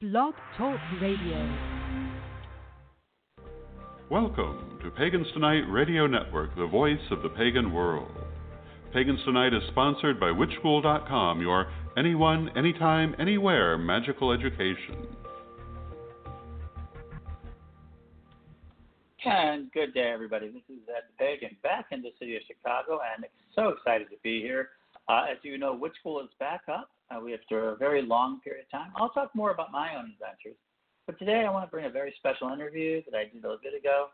Blog Talk Radio. Welcome to Pagans Tonight Radio Network, the voice of the pagan world. Pagans Tonight is sponsored by Witchschool.com, your anyone, anytime, anywhere magical education. And good day, everybody. This is Ed the Pagan back in the city of Chicago, and so excited to be here. Uh, as you know, Witch School is back up. Uh, we after a very long period of time. I'll talk more about my own adventures, but today I want to bring a very special interview that I did a little bit ago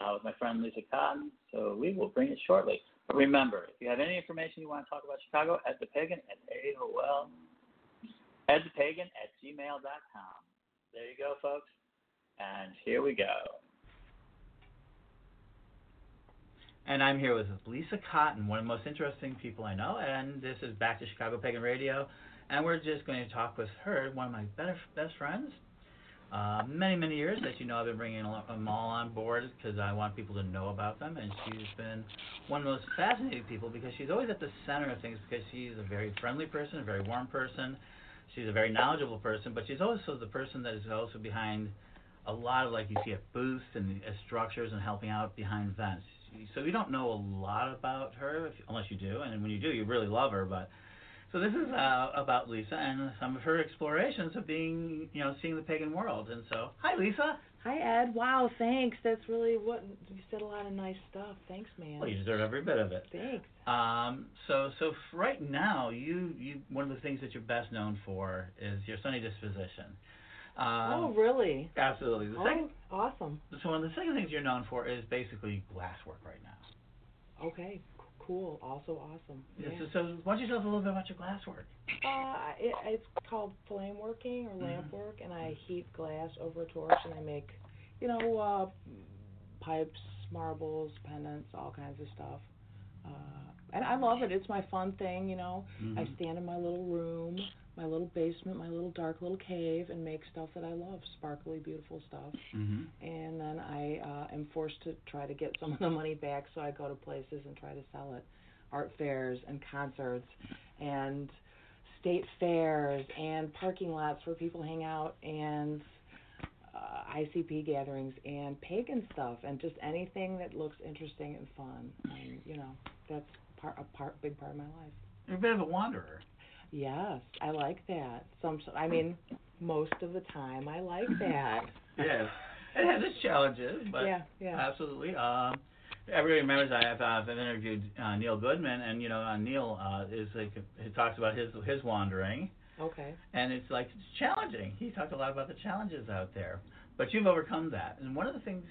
uh, with my friend Lisa Cotton. So we will bring it shortly. But remember, if you have any information you want to talk about Chicago, Ed the Pagan at AOL, Ed the Pagan at gmail.com. There you go, folks. And here we go. And I'm here with Lisa Cotton, one of the most interesting people I know, and this is Back to Chicago Pagan Radio, and we're just going to talk with her, one of my better, best friends. Uh, many, many years, as you know, I've been bringing them all on board because I want people to know about them, and she's been one of the most fascinating people because she's always at the center of things because she's a very friendly person, a very warm person. She's a very knowledgeable person, but she's also the person that is also behind a lot of, like you see at booths and uh, structures and helping out behind events so you don't know a lot about her if, unless you do, and when you do, you really love her. But so this is uh, about Lisa and some of her explorations of being, you know, seeing the pagan world. And so, hi, Lisa. Hi, Ed. Wow, thanks. That's really what you said. A lot of nice stuff. Thanks, man. Well, you deserve every bit of it. Thanks. Um, so, so right now, you, you, one of the things that you're best known for is your sunny disposition. Um, oh, really? Absolutely. The oh, second, awesome. So one of the second things you're known for is basically glasswork right now. Okay, cool. Also awesome. Yeah. So, so why don't you tell us a little bit about your glasswork? Uh, it, it's called flame working or lamp Mm-hmm. work, and I heat glass over a torch, and I make, you know, uh, pipes, marbles, pendants, all kinds of stuff. Uh, and I love it. It's my fun thing, you know. Mm-hmm. I stand in my little room, my little basement, my little dark little cave, and make stuff that I love, sparkly, beautiful stuff. Mm-hmm. And then I uh, am forced to try to get some of the money back, so I go to places and try to sell it, art fairs and concerts, and state fairs and parking lots where people hang out and uh, ICP gatherings and pagan stuff and just anything that looks interesting and fun. And you know, that's part a part big part of my life. You're a bit of a wanderer. Yes, I like that. Some, I mean, most of the time, I like that. yes, it has its challenges, but yeah, yeah. absolutely. Um, everybody remembers I have uh, I've interviewed uh, Neil Goodman, and you know uh, Neil uh, is like he talks about his his wandering, Okay. and it's like it's challenging. He talked a lot about the challenges out there, but you've overcome that, and one of the things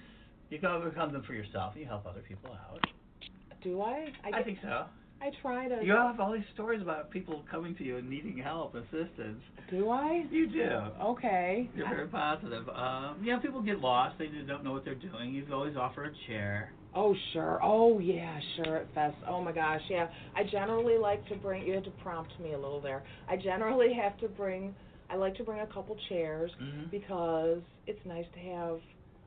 you can overcome them for yourself. and You help other people out. Do I? I, I think so. I try to. You have all these stories about people coming to you and needing help, assistance. Do I? You do. Okay. You're very positive. Um, yeah, people get lost. They just don't know what they're doing. You always offer a chair. Oh sure. Oh yeah, sure at Fest. Oh my gosh, yeah. I generally like to bring. You had to prompt me a little there. I generally have to bring. I like to bring a couple chairs Mhm. because it's nice to have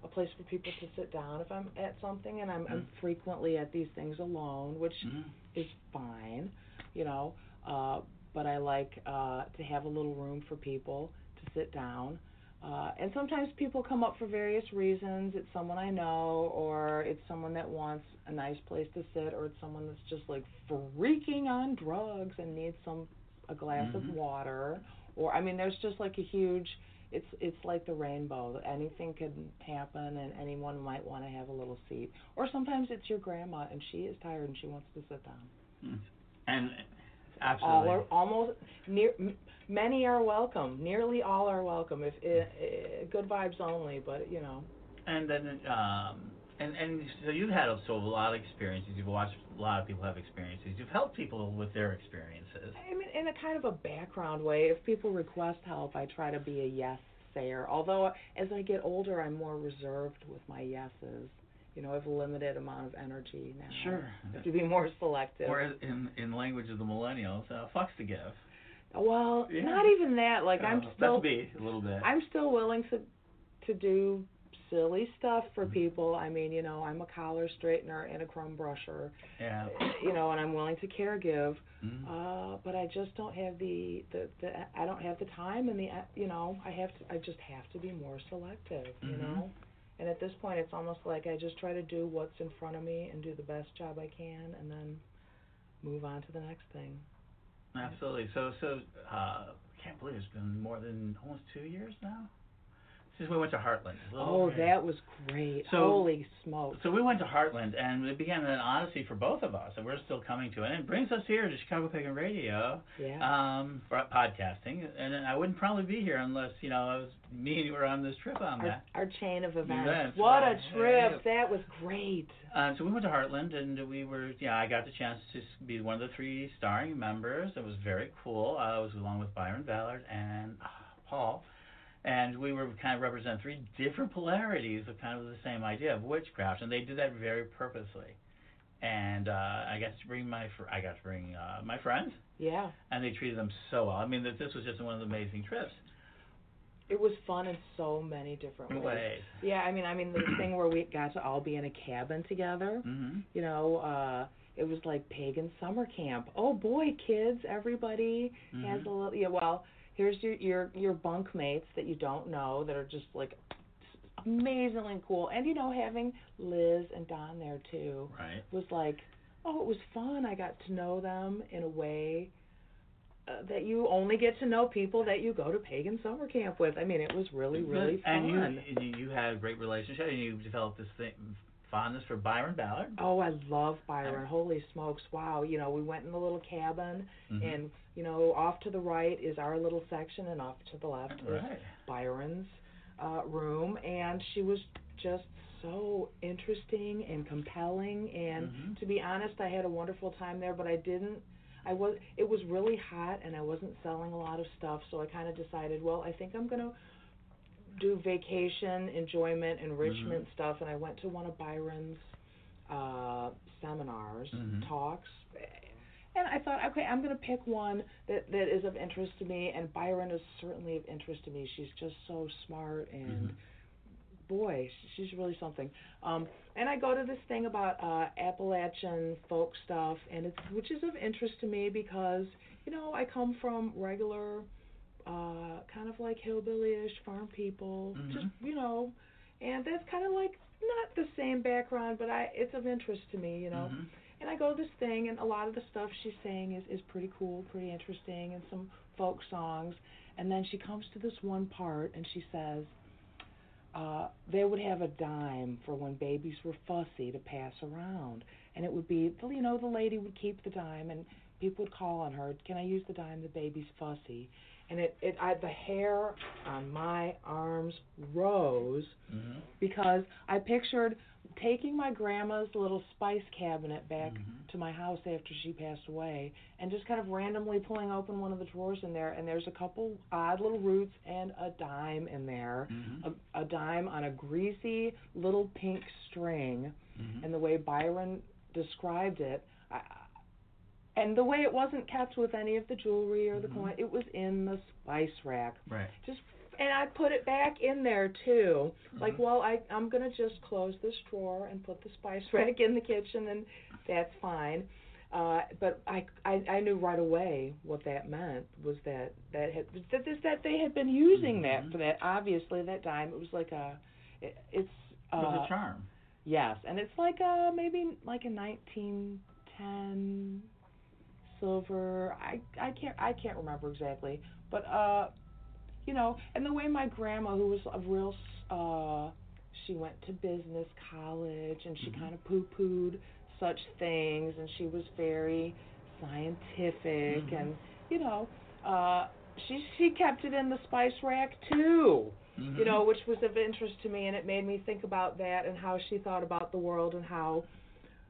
a place for people to sit down if I'm at something, and I'm, I'm frequently at these things alone, which Mhm. is fine, you know. Uh, but I like uh, to have a little room for people to sit down. Uh, and sometimes people come up for various reasons. It's someone I know, or it's someone that wants a nice place to sit, or it's someone that's just like freaking on drugs and needs some a glass Mhm. of water. Or I mean, there's just like a huge. It's it's like the rainbow. Anything can happen, and anyone might want to have a little seat. Or sometimes it's your grandma, and she is tired and she wants to sit down. Mm. And All absolutely. are almost near. Many are welcome. Nearly all are welcome. If i i good vibes only, but you know. And then, um, and and so you've had a, so a lot of experiences. You've watched a lot of people have experiences. You've helped people with their experiences. I mean, in a kind of a background way. If people request help, I try to be a yes sayer. Although as I get older, I'm more reserved with my yeses. You know, I have a limited amount of energy now. Sure. I have to be more selective. Or in in language of the millennials, uh, fucks to give. well, Yeah. not even that. Like I'm Uh, still. That's me a little bit. I'm still willing to to do silly stuff for people. I mean, you know, I'm a collar straightener and a crumb brusher, Yeah. you know, and I'm willing to care give. Mhm. Uh, but I just don't have the, the the I don't have the time and the uh, you know I have to I just have to be more selective, you Mhm. know. And at this point, it's almost like I just try to do what's in front of me and do the best job I can, and then move on to the next thing. Absolutely. So, so uh, I can't believe it's been more than almost two years now since we went to Heartland. Oh, over- that was great! So- Holy smokes! So we went to Heartland, and it began an odyssey for both of us, and we're still coming to it. And it brings us here to Chicago Pagan Radio, Yeah. um, for podcasting. And I wouldn't probably be here unless you know I was me and you were on this trip on our, that. our chain of events. Events, what right. a trip! That was great. Um, so we went to Heartland, and we were, yeah, I got the chance to be one of the three starring members. It was very cool. I was along with Byron Ballard and uh, Paul, and we were kind of represent three different polarities of kind of the same idea of witchcraft, and they did that very purposely. And uh, I got to bring my, fr- I got to bring uh, my friends, Yeah. and they treated them so well. I mean, that this was just one of the amazing trips. It was fun in so many different ways. Ways. Yeah, I mean, I mean, the thing where we got to all be in a cabin together. Mm-hmm. You know, uh, it was like pagan summer camp. Oh boy, kids, everybody has Mhm. a little. Yeah, well, here's your your your bunk mates that you don't know that are just like amazingly cool, and you know, having Liz and Don there too Right. was like, oh, it was fun. I got to know them in a way. Uh, that you only get to know people that you go to pagan summer camp with. I mean, it was really, really fun. And you, you had a great relationship, and you developed this thing, fondness for Byron Ballard. Oh, I love Byron. Holy smokes. Wow. You know, we went in the little cabin Mhm. and, you know, off to the right is our little section and off to the left is Right. Byron's uh room and she was just so interesting and compelling and Mhm. to be honest, I had a wonderful time there, but I didn't I was it was really hot and I wasn't selling a lot of stuff, so I kind of decided, well, I think I'm going to do vacation, enjoyment, enrichment stuff and I went to one of Byron's uh seminars, Mhm. talks. And I thought, okay, I'm going to pick one that that is of interest to me and Byron is certainly of interest to me. She's just so smart and Mhm. boy, she's really something. Um, and I go to this thing about uh, Appalachian folk stuff, and it's which is of interest to me because you know I come from regular, uh, kind of like hillbillyish farm people, Mhm. just you know, and that's kind of like not the same background, but I it's of interest to me, you know. Mhm. And I go to this thing, and a lot of the stuff she's saying is is pretty cool, pretty interesting, and some folk songs. And then she comes to this one part, and she says, uh, they would have a dime for when babies were fussy to pass around, and it would be, you know, the lady would keep the dime, and people would call on her, "Can I use the dime? The baby's fussy." And it, it, I, the hair on my arms rose Mhm. because I pictured taking my grandma's little spice cabinet back Mhm. to my house after she passed away and just kind of randomly pulling open one of the drawers in there and there's a couple odd little roots and a dime in there Mhm. a, a dime on a greasy little pink string Mhm. and the way Byron described it I, and the way it wasn't kept with any of the jewelry or the Mhm. coin it was in the spice rack Right. just and I put it back in there too. Like, Mhm. well, I I'm gonna just close this drawer and put the spice rack in the kitchen, and that's fine. Uh, but I, I I knew right away what that meant was that that had that this that they had been using that Mhm. for that. Obviously, that dime it was like a it, it's It was uh a charm. yes, and it's like a maybe like a 1910 silver. I I can't I can't remember exactly, but uh you know, and the way my grandma, who was a real, uh, she went to business college and she Mhm. kind of poo pooed such things and she was very scientific Mhm. and, you know, uh, she she kept it in the spice rack too, Mhm. you know, which was of interest to me and it made me think about that and how she thought about the world and how,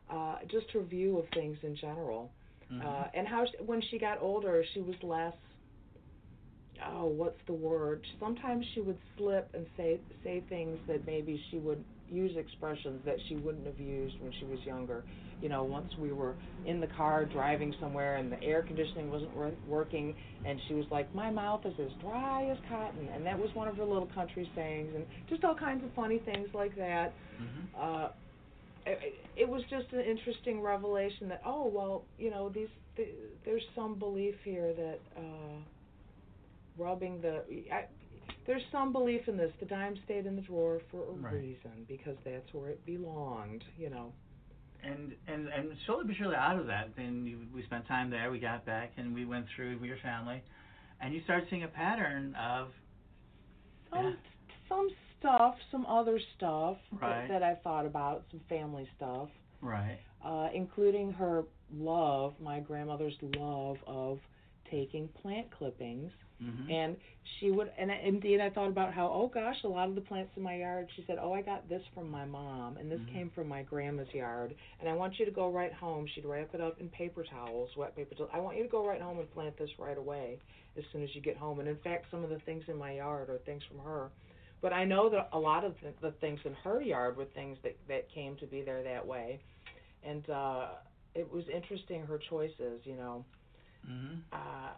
uh, just her view of things in general Mhm. uh, and how she, when she got older, she was less. Oh, what's the word? Sometimes she would slip and say say things that maybe she would use expressions that she wouldn't have used when she was younger. You know, once we were in the car driving somewhere and the air conditioning wasn't wor- working, and she was like, "My mouth is as dry as cotton," and that was one of her little country sayings, and just all kinds of funny things like that. Mhm. Uh, it, it was just an interesting revelation that oh well, you know, these th- there's some belief here that uh, rubbing the I, there's some belief in this. The dime stayed in the drawer for a Right. reason because that's where it belonged. You know. And and and slowly but surely out of that, then you, we spent time there. We got back and we went through your family, and you started seeing a pattern of Some Yeah. some stuff, some other stuff Right. that, that I thought about, some family stuff, right. uh, including her love, my grandmother's love of taking plant clippings hmm And she would, and indeed, I thought about how, oh gosh, a lot of the plants in my yard. She said, oh, I got this from my mom, and this Mhm. came from my grandma's yard. And I want you to go right home. She'd wrap it up in paper towels, wet paper towels. I want you to go right home and plant this right away as soon as you get home. And in fact, some of the things in my yard are things from her. But I know that a lot of the, the things in her yard were things that that came to be there that way. And uh it was interesting her choices, you know. hmm Uh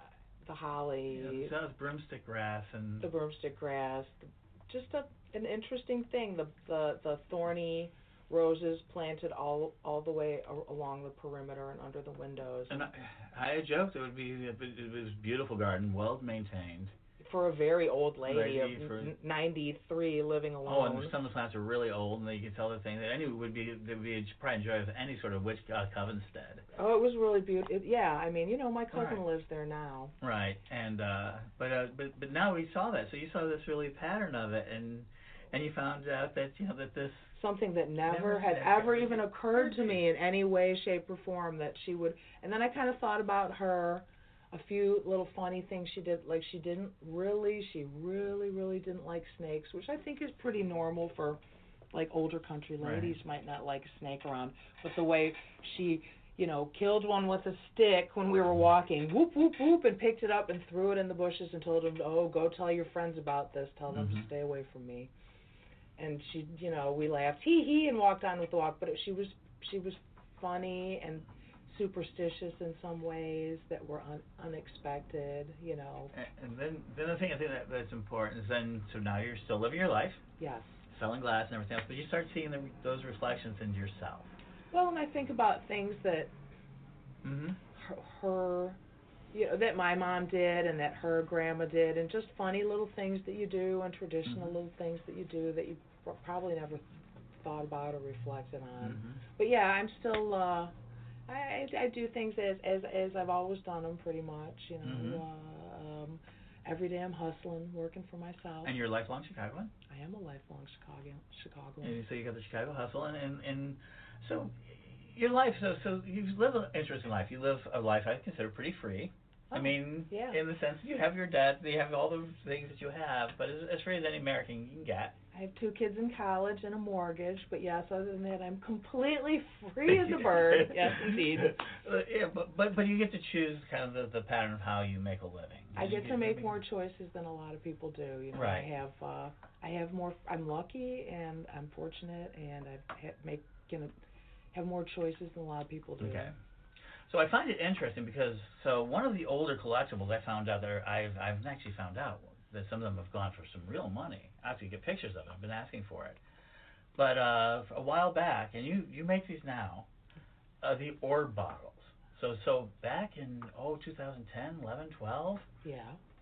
the holly, Yeah, that was broomstick grass and the broomstick grass, just a an interesting thing. The the the thorny roses planted all all the way a- along the perimeter and under the windows and I, I joked it would be it was beautiful garden, well maintained. For a very old lady, of n- 93 living alone. Oh, and some of the plants are really old, and you could tell the thing that anyone would be they would be probably enjoy with any sort of witch uh, coven stead. Oh, it was really beautiful. Yeah, I mean, you know, my cousin Right. lives there now. Right, and uh, but uh, but but now we saw that, so you saw this really pattern of it, and and you found out that you know that this Something that never, Never had ever even occurred to me in any way, shape, or form that she would. And then I kind of thought about her, a few little funny things she did. Like she didn't really, she really, really didn't like snakes, which I think is pretty normal for, like older country Right. ladies might not like a snake around. But the way she, you know, killed one with a stick when we were walking, whoop whoop whoop, and picked it up and threw it in the bushes and told them, oh, go tell your friends about this. Tell them Mhm. to stay away from me and she you know we laughed hee hee and walked on with the walk but it, she was she was funny and superstitious in some ways that were un, unexpected you know. And and then then the thing I think that that's important is then so now you're still living your life, yes. Selling glass and everything else, but you start seeing the, those reflections in yourself. well and i think about things that hmm her, her you know that my mom did and that her grandma did and just funny little things that you do and traditional Mhm. little things that you do that you probably never thought about or reflected on. Hmm But yeah, I'm still uh I I I do things as as as I've always done them pretty much, you know. Mhm. Uh, um every day I'm hustling, working for myself. And you're a lifelong Chicagoan. I am a lifelong Chicago Chicagoan. And so you got the Chicago hustle, and, and and so your life. So so you live an interesting life. You live a life I consider pretty free. I Oh, mean, yeah. in the sense you have your debt, you have all the things that you have, but as, as free as any American you can get. I have two kids in college and a mortgage, but yes, other than that I'm completely free as a bird. yes, indeed. Uh, yeah, but but but you get to choose kind of the, the pattern of how you make a living. I You get to make more choices than a lot of people do. You know, Right. I have uh I have more I'm lucky and I'm fortunate and I ha- make know have more choices than a lot of people do. Okay. So I find it interesting because so one of the older collectibles I found out there I've I've actually found out that some of them have gone for some real money. I have to get pictures of it. I've been asking for it. But uh a while back and you you make these now uh the orb bottles. So so back in oh 2010, 11, 12, Yeah.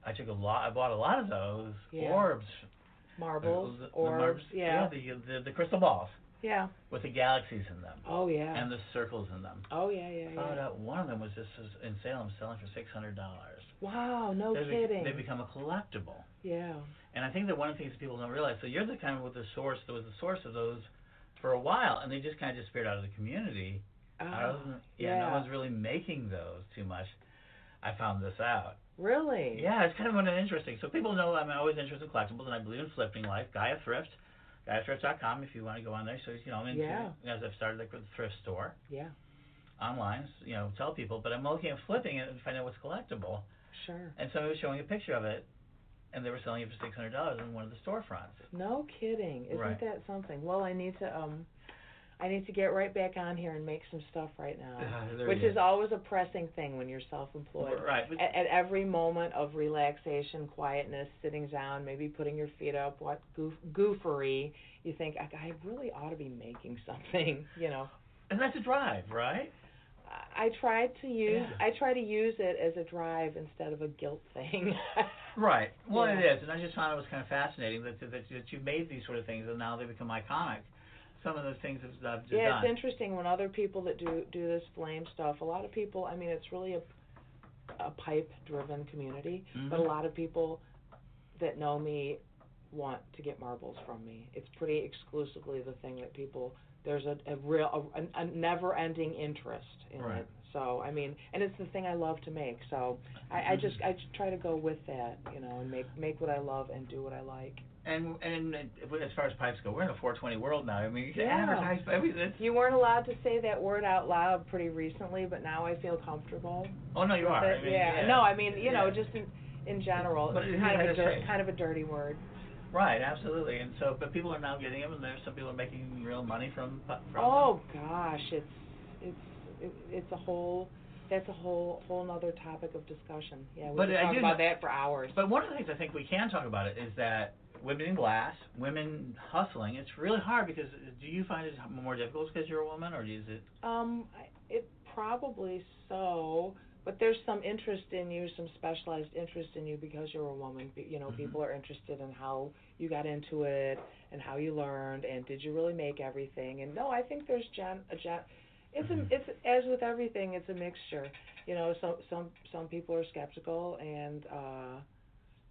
I took a lot I bought a lot of those Yeah. orbs. Marbles, Uh, the, the orbs, marbles- yeah. the, the the crystal balls Yeah. with the galaxies in them Oh yeah. and the circles in them. oh yeah, yeah, Found yeah. out one of them was just in Salem selling for six hundred dollars. Wow, no they kidding. they become a collectible, yeah. and I think that one of the things that people don't realize. So you're the kind of with the source that was the source of those for a while, and they just kind of disappeared out of the community. Ah, I Oh, wasn't- yeah, no one's really making those too much. I found this out. Really? Yeah, it's kind of one of interesting. So people know I'm always interested in collectibles, and I believe in flipping life. Gaia Thrift, GaiaThrift.com if you want to go on there. So you know, I'm into Yeah. as I've started like with the thrift store Yeah. online, you know, tell people, but I'm looking at flipping it and finding out what's collectible. Sure. And somebody was showing a picture of it, and they were selling it for six hundred dollars in one of the storefronts. No kidding. Isn't Right. that something? Well, I need to um I need to get right back on here and make some stuff right now. Uh, there which you is go. always a pressing thing when you're self-employed. right. But, At, at every moment of relaxation, quietness, sitting down, maybe putting your feet up, what goof, goofery, you think I, I really ought to be making something, you know. and that's a drive, right? I I try to use Yeah. I try to use it as a drive instead of a guilt thing. Right. Well, Yeah. it is, and I just found it was kind of fascinating that that, that you made these sort of things, and now they become iconic. Some of those things that I've yeah, done. it's interesting when other people that do do this flame stuff. A lot of people, I mean, it's really a a pipe driven community, but a Mhm. lot of people that know me want to get marbles from me. It's pretty exclusively the thing that people there's a, a real a, a never ending interest in Right. it. So I mean, and it's the thing I love to make. So I, I just mm-hmm. I try to go with that, you know, and make make what I love and do what I like. And and as far as pipes go, we're in a 420 world now. I mean, you can Yeah. advertise everything. You weren't allowed to say that word out loud pretty recently, but now I feel comfortable. Oh no, you are. I mean, yeah. yeah. No, I mean, you know, Yeah. just in in general, But it's kind of a dir- kind of a dirty word. Right, absolutely. And so, but people are now getting them, and there's some people are making real money from from. Oh gosh, it's it's it, it's a whole that's a whole whole nother topic of discussion. Yeah, we But could I talk do about know- that for hours. But one of the things I think we can talk about it is that women in glass, women hustling. It's really hard because do you find it more difficult because you're a woman, or is it? Um, I- it probably so, but there's some interest in you, some specialized interest in you because you're a woman. Be- You know, Mhm. people are interested in how you got into it and how you learned and did you really make everything. And no, I think there's gen a gen. It's a, it's as with everything, it's a mixture. You know, some some some people are skeptical and uh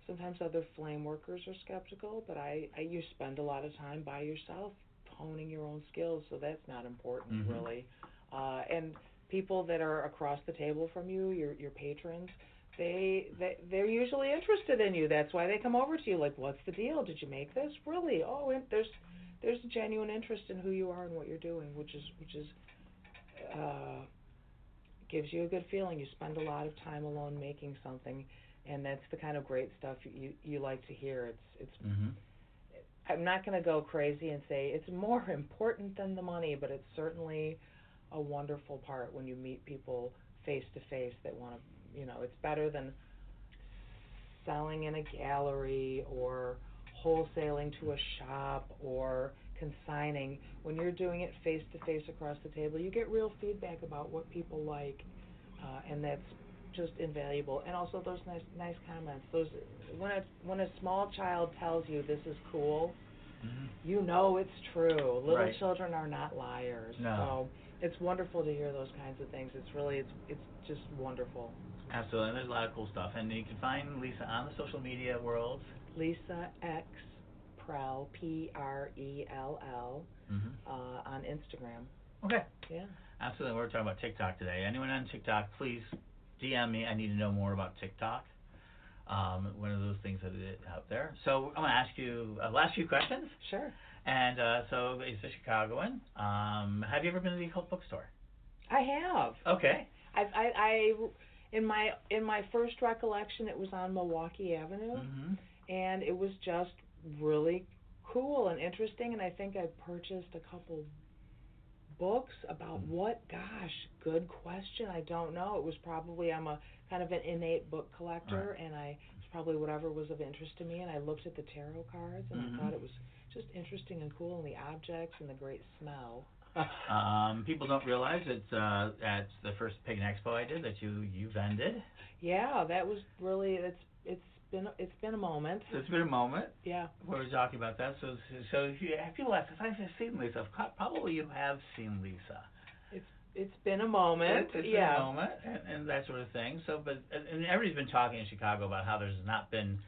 sometimes other flame workers are skeptical, but I, I you spend a lot of time by yourself honing your own skills, so that's not important Mhm. really. Uh, and people that are across the table from you, your your patrons, they they they're usually interested in you. That's why they come over to you. Like, what's the deal? Did you make this? Really? Oh, and there's there's a genuine interest in who you are and what you're doing, which is which is uh, gives you a good feeling. You spend a lot of time alone making something, and that's the kind of great stuff you you like to hear. It's it's Mm-hmm. I'm not going to go crazy and say it's more important than the money, but it's certainly a wonderful part when you meet people face to face that want to, you know, it's better than selling in a gallery or wholesaling to a shop or consigning. When you're doing it face to face across the table, you get real feedback about what people like, uh, and that's just invaluable. And also those nice nice comments. Those when a when a small child tells you this is cool, Mm-hmm. you know it's true. Little Right. children are not liars. No. So it's wonderful to hear those kinds of things. It's really it's it's just wonderful. Absolutely, and there's a lot of cool stuff. And you can find Lisa on the social media world. Lisa X Prell P R E L L Mm-hmm. uh, on Instagram. Okay. Yeah. Absolutely. We're talking about TikTok today. Anyone on TikTok, please DM me. I need to know more about TikTok. Um, one of those things that is out there. So I'm going to ask you uh, last few questions. Sure. And uh, so it's a Chicagoan. Um, have you ever been to the occult bookstore? I have. Okay. I I I in my in my first recollection it was on Milwaukee Avenue. Mm-hmm. and it was just really cool and interesting and I think I purchased a couple books about what gosh good question I don't know it was probably I'm a kind of an innate book collector and I it's probably whatever was of interest to me and I looked at the tarot cards and Mhm. I thought it was just interesting and cool and the objects and the great smell Um, people don't realize it's uh, at the first Pagan Expo I did that you you vended. yeah that was really it's it's been it's been a moment So it's been a moment. yeah We were talking about that. So so if you if people ask if I've seen Lisa, probably you have seen Lisa. It's it's been a moment It's, it's yeah a moment and, and that sort of thing. So, but and everybody's been talking in Chicago about how there's not been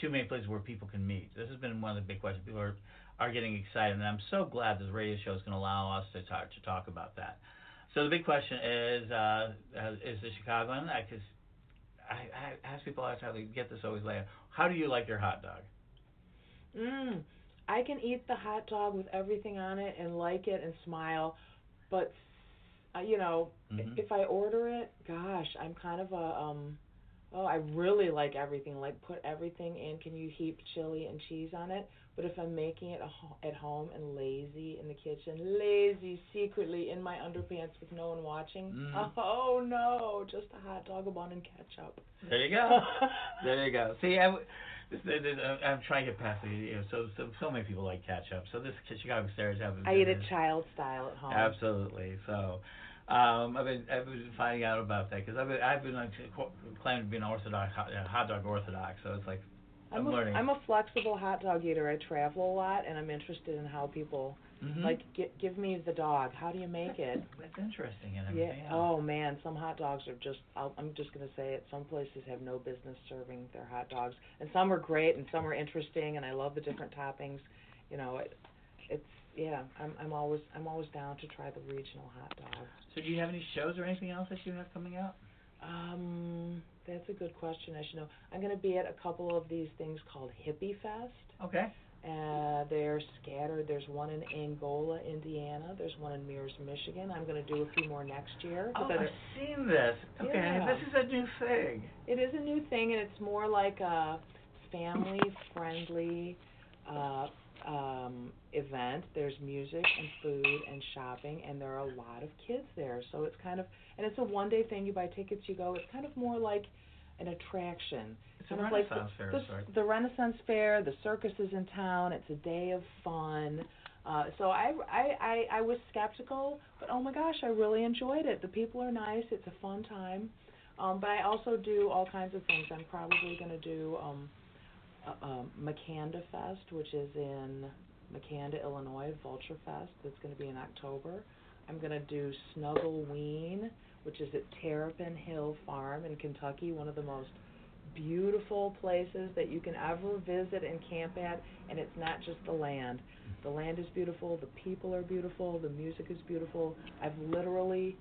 too many places where people can meet. This has been one of the big questions. People are are getting excited, and I'm so glad this radio show is going to allow us to talk to talk about that. So the big question is uh, is the Chicagoan? I, cause I, I ask people all the time. They get this always later. How do you like your hot dog? Mm, I can eat the hot dog with everything on it and like it and smile, but uh, you know, Mhm. if I order it, gosh, I'm kind of a um Oh, I really like everything. Like put everything in. Can you heap chili and cheese on it? But if I'm making it at home and lazy in the kitchen, lazy secretly in my underpants with no one watching, mm. oh no, just a hot dog, a bun, and ketchup. There you go. there you go. See, I, I'm trying to get past the you know, so so so many people like ketchup. So this Chicago stereotype. I eat it child style at home. Absolutely. So. Um, I've been I've been finding out about that because I've been I've been like, claiming to be an orthodox hot, hot dog orthodox, so it's like I'm, I'm learning. A, I'm a flexible hot dog eater. I travel a lot, and I'm interested in how people mm-hmm. like get, give me the dog. How do you make it? That's interesting and everything. Yeah. Oh man, some hot dogs are just. I'll, I'm just gonna say it. Some places have no business serving their hot dogs, and some are great, and some are interesting, and I love the different toppings. You know, it, it's yeah. I'm I'm always I'm always down to try the regional hot dog. So do you have any shows or anything else that you have coming out? Um, that's a good question. I should know. I'm going to be at a couple of these things called Hippie Fest. Okay. Uh, they're scattered. There's one in Angola, Indiana. There's one in Mears, Michigan. I'm going to do a few more next year. Oh, I've seen this. Okay, yeah. this is a new thing. It is a new thing, and it's more like a family-friendly uh, um, event. There's music and food and shopping, and there are a lot of kids there. So it's kind of, and it's a one day thing. You buy tickets, you go. It's kind of more like an attraction. It's kind a of Renaissance like the, fair, the, the Renaissance Fair, the circus is in town. It's a day of fun. Uh, so I, I, I, I was skeptical, but oh my gosh, I really enjoyed it. The people are nice. It's a fun time. Um, but I also do all kinds of things. I'm probably going to do um, uh, um, Makanda Fest, which is in Makanda, Illinois, Vulture Fest. That's going to be in October. I'm going to do Snuggleween, which is at Terrapin Hill Farm in Kentucky, one of the most beautiful places that you can ever visit and camp at. And it's not just the land. The land is beautiful, the people are beautiful, the music is beautiful. I've literally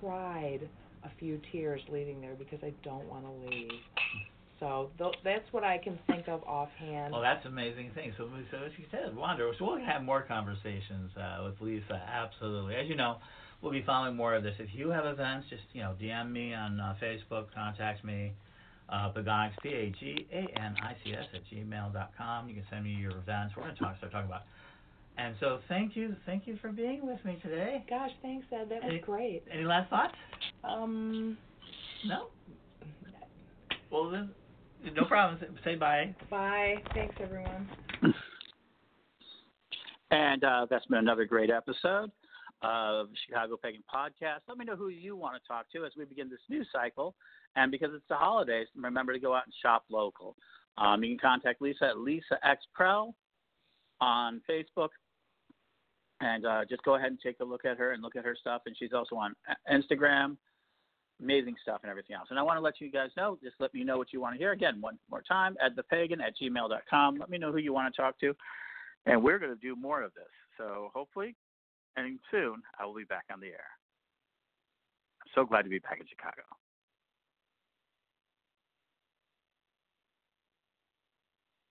cried a few tears leaving there because I don't want to leave. So th- that's what I can think of offhand. Well, that's an amazing thing. So, so as you said, Wanda, so we'll have more conversations uh, with Lisa. Absolutely. As you know, we'll be following more of this. If you have events, just you know, DM me on uh, Facebook, contact me. Uh, Paganics, P-A-G-A-N-I-C-S at gmail dot com. You can send me your events. We're going to talk, start talking about. And so, thank you, thank you for being with me today. Gosh, thanks, Ed. That was any, great. Any last thoughts? Um, no. Well then, no problem. Say bye. Bye. Thanks, everyone. And uh, that's been another great episode of Chicago Pagan Podcast. Let me know who you want to talk to as we begin this new cycle. And because it's the holidays, remember to go out and shop local. Um, you can contact Lisa at Lisa X Prell on Facebook. And uh, just go ahead and take a look at her and look at her stuff. And she's also on Instagram amazing stuff and everything else. And I want to let you guys know, just let me know what you want to hear. Again, one more time, at thepagan at gmail.com. Let me know who you want to talk to. And we're going to do more of this. So hopefully, and soon, I will be back on the air. I'm so glad to be back in Chicago.